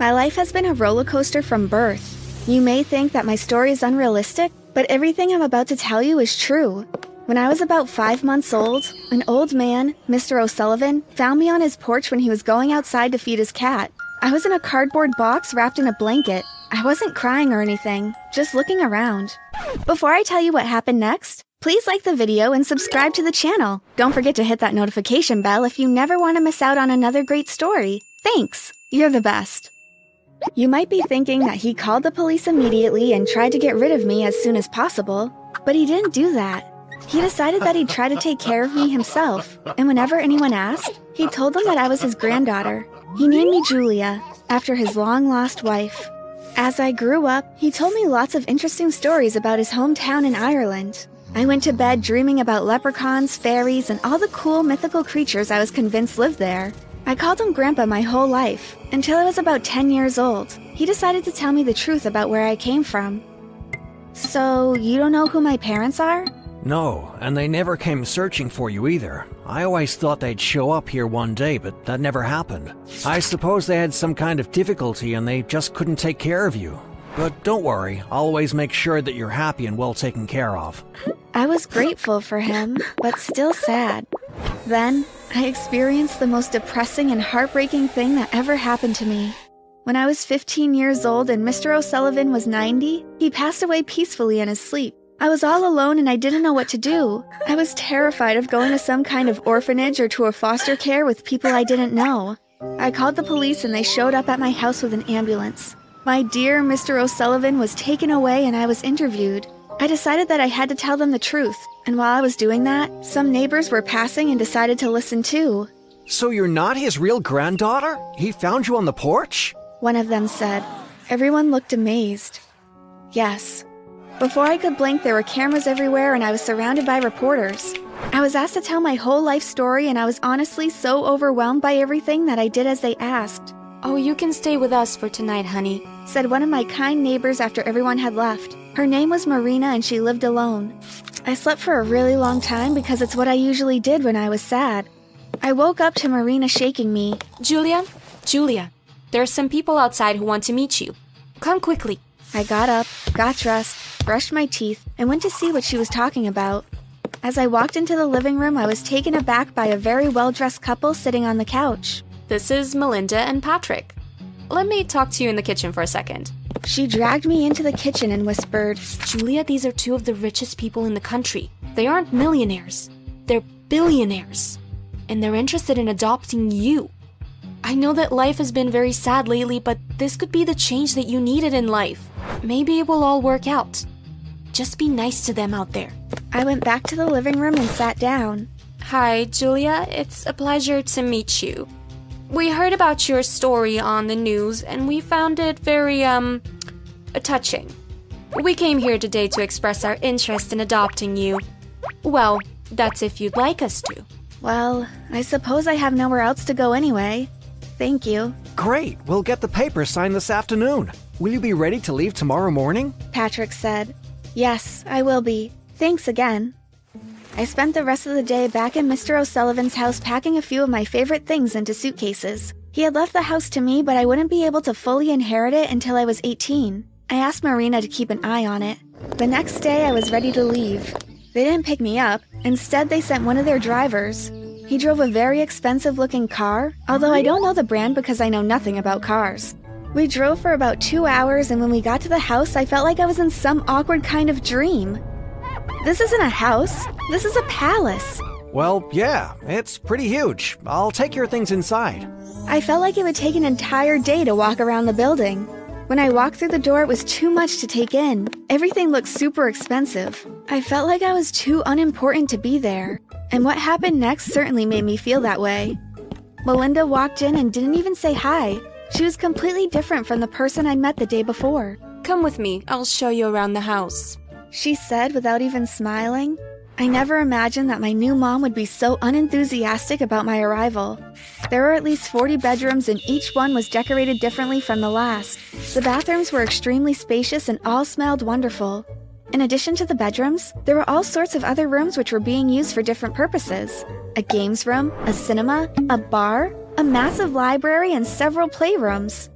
My life has been a roller coaster from birth. You may think that my story is unrealistic, but everything I'm about to tell you is true. When I was about five months old, an old man, Mr. O'Sullivan, found me on his porch when he was going outside to feed his cat. I was in a cardboard box wrapped in a blanket. I wasn't crying or anything, just looking around. Before I tell you what happened next, please like the video and subscribe to the channel. Don't forget to hit that notification bell if you never want to miss out on another great story. Thanks, you're the best. You might be thinking that he called the police immediately and tried to get rid of me as soon as possible, but he didn't do that. He decided that he'd try to take care of me himself, and whenever anyone asked, he told them that I was his granddaughter. He named me Julia, after his long lost wife. As I grew up, he told me lots of interesting stories about his hometown in Ireland. I went to bed dreaming about leprechauns, fairies, and all the cool mythical creatures I was convinced lived there. I called him Grandpa my whole life, until I was about 10 years old. He decided to tell me the truth about where I came from. So, you don't know who my parents are? No, and they never came searching for you either. I always thought they'd show up here one day, but that never happened. I suppose they had some kind of difficulty and they just couldn't take care of you. But don't worry, I'll always make sure that you're happy and well taken care of. I was grateful for him, but still sad. Then, I experienced the most depressing and heartbreaking thing that ever happened to me. When I was 15 years old and Mr. O'Sullivan was 90, he passed away peacefully in his sleep. I was all alone and I didn't know what to do. I was terrified of going to some kind of orphanage or to a foster care with people I didn't know. I called the police and they showed up at my house with an ambulance. My dear Mr. O'Sullivan was taken away and I was interviewed. I decided that I had to tell them the truth, and while I was doing that, some neighbors were passing and decided to listen too. So you're not his real granddaughter? He found you on the porch? One of them said. Everyone looked amazed. Yes, before I could blink, there were cameras everywhere and I was surrounded by reporters. I was asked to tell my whole life story, and I was honestly so overwhelmed by everything that I did as they asked. Oh, you can stay with us for tonight, honey, said one of my kind neighbors after everyone had left. Her name was Marina and she lived alone. I slept for a really long time because it's what I usually did when I was sad. I woke up to Marina shaking me. Julia, Julia, there are some people outside who want to meet you. Come quickly. I got up, got dressed, brushed my teeth, and went to see what she was talking about. As I walked into the living room, I was taken aback by a very well dressed couple sitting on the couch. This is Melinda and Patrick. Let me talk to you in the kitchen for a second. She dragged me into the kitchen and whispered, Julia, these are two of the richest people in the country. They aren't millionaires, they're billionaires. And they're interested in adopting you. I know that life has been very sad lately, but this could be the change that you needed in life. Maybe it will all work out. Just be nice to them out there. I went back to the living room and sat down. Hi, Julia. It's a pleasure to meet you. We heard about your story on the news and we found it very, um, touching. We came here today to express our interest in adopting you. Well, that's if you'd like us to. Well, I suppose I have nowhere else to go anyway. Thank you. Great, we'll get the papers signed this afternoon. Will you be ready to leave tomorrow morning? Patrick said. Yes, I will be. Thanks again. I spent the rest of the day back in Mr. O'Sullivan's house packing a few of my favorite things into suitcases. He had left the house to me, but I wouldn't be able to fully inherit it until I was 18. I asked Marina to keep an eye on it. The next day, I was ready to leave. They didn't pick me up. Instead, they sent one of their drivers. He drove a very expensive looking car, although I don't know the brand because I know nothing about cars. We drove for about two hours, and when we got to the house, I felt like I was in some awkward kind of dream. This isn't a house, this is a palace. Well, yeah, it's pretty huge. I'll take your things inside. I felt like it would take an entire day to walk around the building. When I walked through the door, it was too much to take in. Everything looked super expensive. I felt like I was too unimportant to be there. And what happened next certainly made me feel that way. Melinda walked in and didn't even say hi. She was completely different from the person I'd met the day before. Come with me, I'll show you around the house. She said without even smiling. I never imagined that my new mom would be so unenthusiastic about my arrival. There were at least 40 bedrooms, and each one was decorated differently from the last. The bathrooms were extremely spacious and all smelled wonderful. In addition to the bedrooms, there were all sorts of other rooms which were being used for different purposes a games room, a cinema, a bar, a massive library, and several playrooms.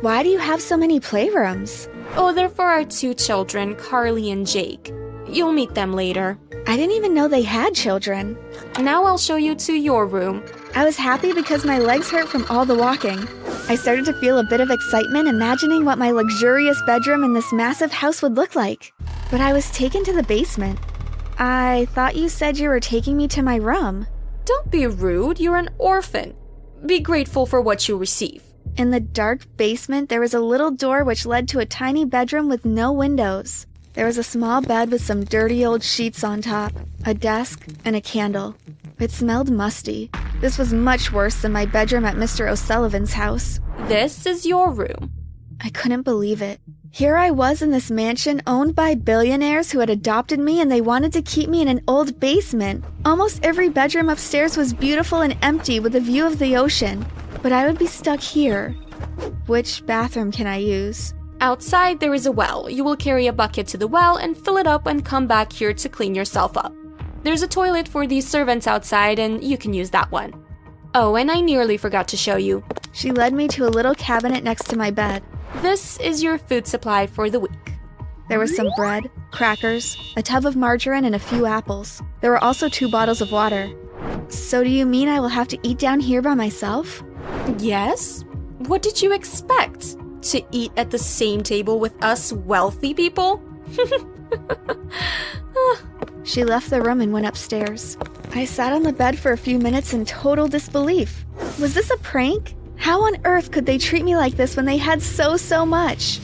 Why do you have so many playrooms? Oh, they're for our two children, Carly and Jake. You'll meet them later. I didn't even know they had children. Now I'll show you to your room. I was happy because my legs hurt from all the walking. I started to feel a bit of excitement imagining what my luxurious bedroom in this massive house would look like. But I was taken to the basement. I thought you said you were taking me to my room. Don't be rude, you're an orphan. Be grateful for what you receive. In the dark basement, there was a little door which led to a tiny bedroom with no windows. There was a small bed with some dirty old sheets on top, a desk, and a candle. It smelled musty. This was much worse than my bedroom at Mr. O'Sullivan's house. This is your room. I couldn't believe it. Here I was in this mansion owned by billionaires who had adopted me and they wanted to keep me in an old basement. Almost every bedroom upstairs was beautiful and empty with a view of the ocean. But I would be stuck here. Which bathroom can I use? Outside, there is a well. You will carry a bucket to the well and fill it up and come back here to clean yourself up. There's a toilet for the servants outside, and you can use that one. Oh, and I nearly forgot to show you. She led me to a little cabinet next to my bed. This is your food supply for the week. There was some bread, crackers, a tub of margarine, and a few apples. There were also two bottles of water. So, do you mean I will have to eat down here by myself? Yes? What did you expect? To eat at the same table with us wealthy people? She left the room and went upstairs. I sat on the bed for a few minutes in total disbelief. Was this a prank? How on earth could they treat me like this when they had so, so much?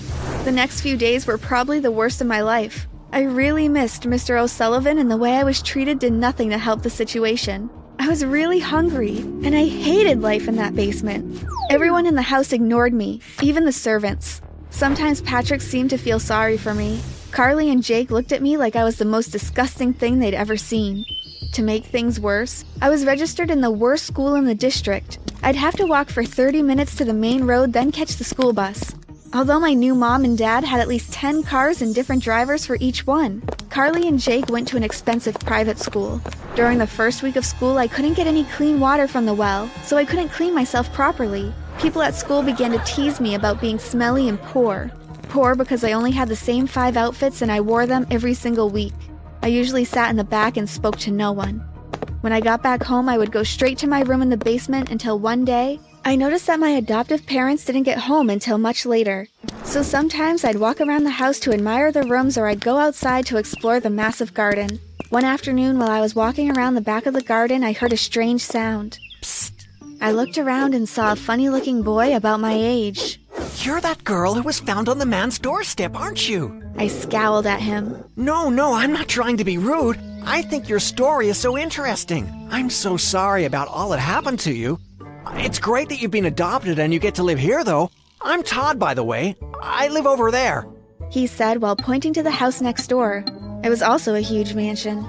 The next few days were probably the worst of my life. I really missed Mr. O'Sullivan, and the way I was treated did nothing to help the situation. I was really hungry, and I hated life in that basement. Everyone in the house ignored me, even the servants. Sometimes Patrick seemed to feel sorry for me. Carly and Jake looked at me like I was the most disgusting thing they'd ever seen. To make things worse, I was registered in the worst school in the district. I'd have to walk for 30 minutes to the main road, then catch the school bus. Although my new mom and dad had at least 10 cars and different drivers for each one, Carly and Jake went to an expensive private school. During the first week of school, I couldn't get any clean water from the well, so I couldn't clean myself properly. People at school began to tease me about being smelly and poor. Poor because I only had the same five outfits and I wore them every single week. I usually sat in the back and spoke to no one. When I got back home, I would go straight to my room in the basement until one day, I noticed that my adoptive parents didn't get home until much later. So sometimes I'd walk around the house to admire the rooms or I'd go outside to explore the massive garden. One afternoon, while I was walking around the back of the garden, I heard a strange sound. Psst. I looked around and saw a funny looking boy about my age. You're that girl who was found on the man's doorstep, aren't you? I scowled at him. No, no, I'm not trying to be rude. I think your story is so interesting. I'm so sorry about all that happened to you. It's great that you've been adopted and you get to live here, though. I'm Todd, by the way. I live over there. He said while pointing to the house next door. It was also a huge mansion.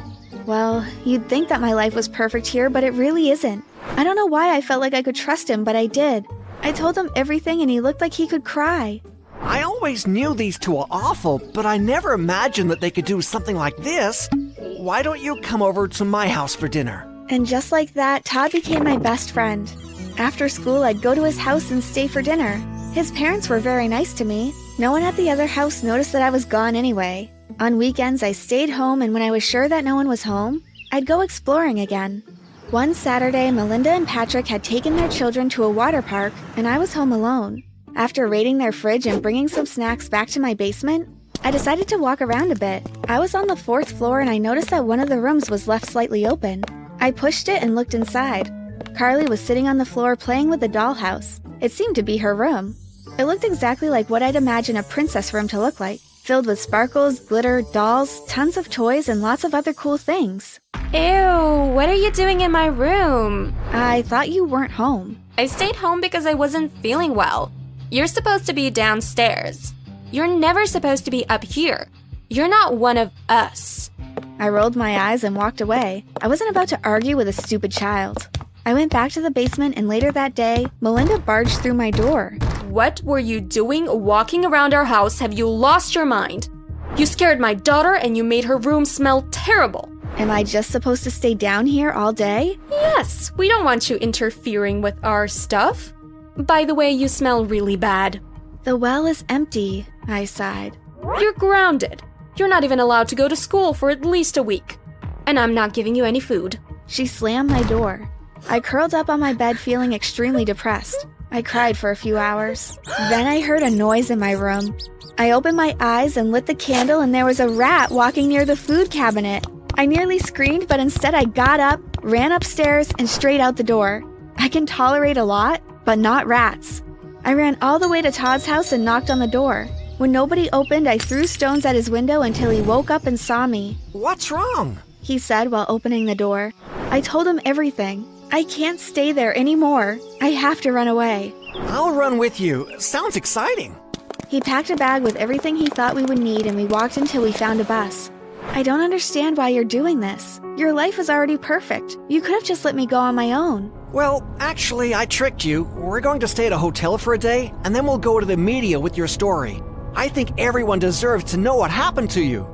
Well, you'd think that my life was perfect here, but it really isn't. I don't know why I felt like I could trust him, but I did. I told him everything and he looked like he could cry. I always knew these two were awful, but I never imagined that they could do something like this. Why don't you come over to my house for dinner? And just like that, Todd became my best friend. After school, I'd go to his house and stay for dinner. His parents were very nice to me. No one at the other house noticed that I was gone anyway. On weekends, I stayed home, and when I was sure that no one was home, I'd go exploring again. One Saturday, Melinda and Patrick had taken their children to a water park, and I was home alone. After raiding their fridge and bringing some snacks back to my basement, I decided to walk around a bit. I was on the fourth floor and I noticed that one of the rooms was left slightly open. I pushed it and looked inside. Carly was sitting on the floor playing with a dollhouse. It seemed to be her room. It looked exactly like what I'd imagine a princess room to look like, filled with sparkles, glitter, dolls, tons of toys, and lots of other cool things. Ew, what are you doing in my room? I thought you weren't home. I stayed home because I wasn't feeling well. You're supposed to be downstairs. You're never supposed to be up here. You're not one of us. I rolled my eyes and walked away. I wasn't about to argue with a stupid child. I went back to the basement, and later that day, Melinda barged through my door. What were you doing walking around our house? Have you lost your mind? You scared my daughter and you made her room smell terrible. Am I just supposed to stay down here all day? Yes, we don't want you interfering with our stuff. By the way, you smell really bad. The well is empty, I sighed. You're grounded. You're not even allowed to go to school for at least a week. And I'm not giving you any food. She slammed my door. I curled up on my bed feeling extremely depressed. I cried for a few hours. Then I heard a noise in my room. I opened my eyes and lit the candle, and there was a rat walking near the food cabinet. I nearly screamed, but instead I got up, ran upstairs, and straight out the door. I can tolerate a lot, but not rats. I ran all the way to Todd's house and knocked on the door. When nobody opened, I threw stones at his window until he woke up and saw me. What's wrong? He said while opening the door. I told him everything. I can't stay there anymore. I have to run away. I'll run with you. Sounds exciting. He packed a bag with everything he thought we would need and we walked until we found a bus. I don't understand why you're doing this. Your life is already perfect. You could have just let me go on my own. Well, actually, I tricked you. We're going to stay at a hotel for a day, and then we'll go to the media with your story. I think everyone deserves to know what happened to you.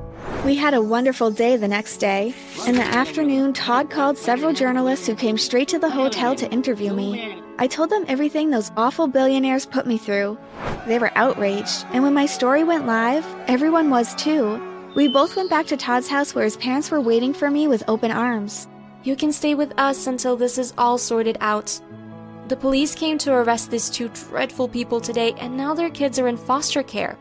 We had a wonderful day the next day. In the afternoon, Todd called several journalists who came straight to the hotel to interview me. I told them everything those awful billionaires put me through. They were outraged, and when my story went live, everyone was too. We both went back to Todd's house where his parents were waiting for me with open arms. You can stay with us until this is all sorted out. The police came to arrest these two dreadful people today, and now their kids are in foster care.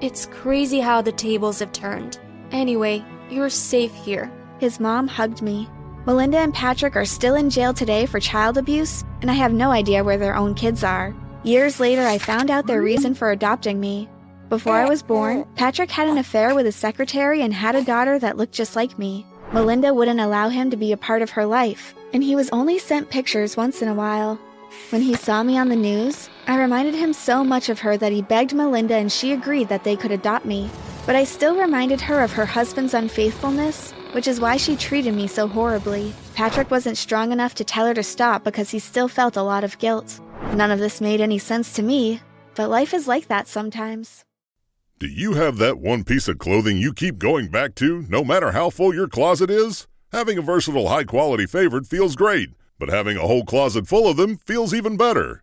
It's crazy how the tables have turned. Anyway, you're safe here. His mom hugged me. Melinda and Patrick are still in jail today for child abuse, and I have no idea where their own kids are. Years later, I found out their reason for adopting me. Before I was born, Patrick had an affair with his secretary and had a daughter that looked just like me. Melinda wouldn't allow him to be a part of her life, and he was only sent pictures once in a while. When he saw me on the news, I reminded him so much of her that he begged Melinda and she agreed that they could adopt me. But I still reminded her of her husband's unfaithfulness, which is why she treated me so horribly. Patrick wasn't strong enough to tell her to stop because he still felt a lot of guilt. None of this made any sense to me, but life is like that sometimes. Do you have that one piece of clothing you keep going back to, no matter how full your closet is? Having a versatile, high quality favorite feels great, but having a whole closet full of them feels even better.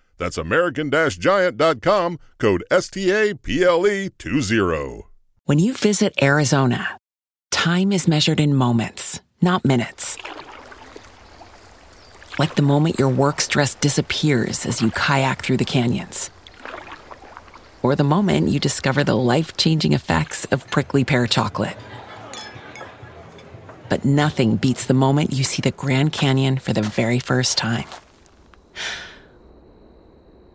That's American Giant.com, code STAPLE20. When you visit Arizona, time is measured in moments, not minutes. Like the moment your work stress disappears as you kayak through the canyons or the moment you discover the life changing effects of prickly pear chocolate. But nothing beats the moment you see the Grand Canyon for the very first time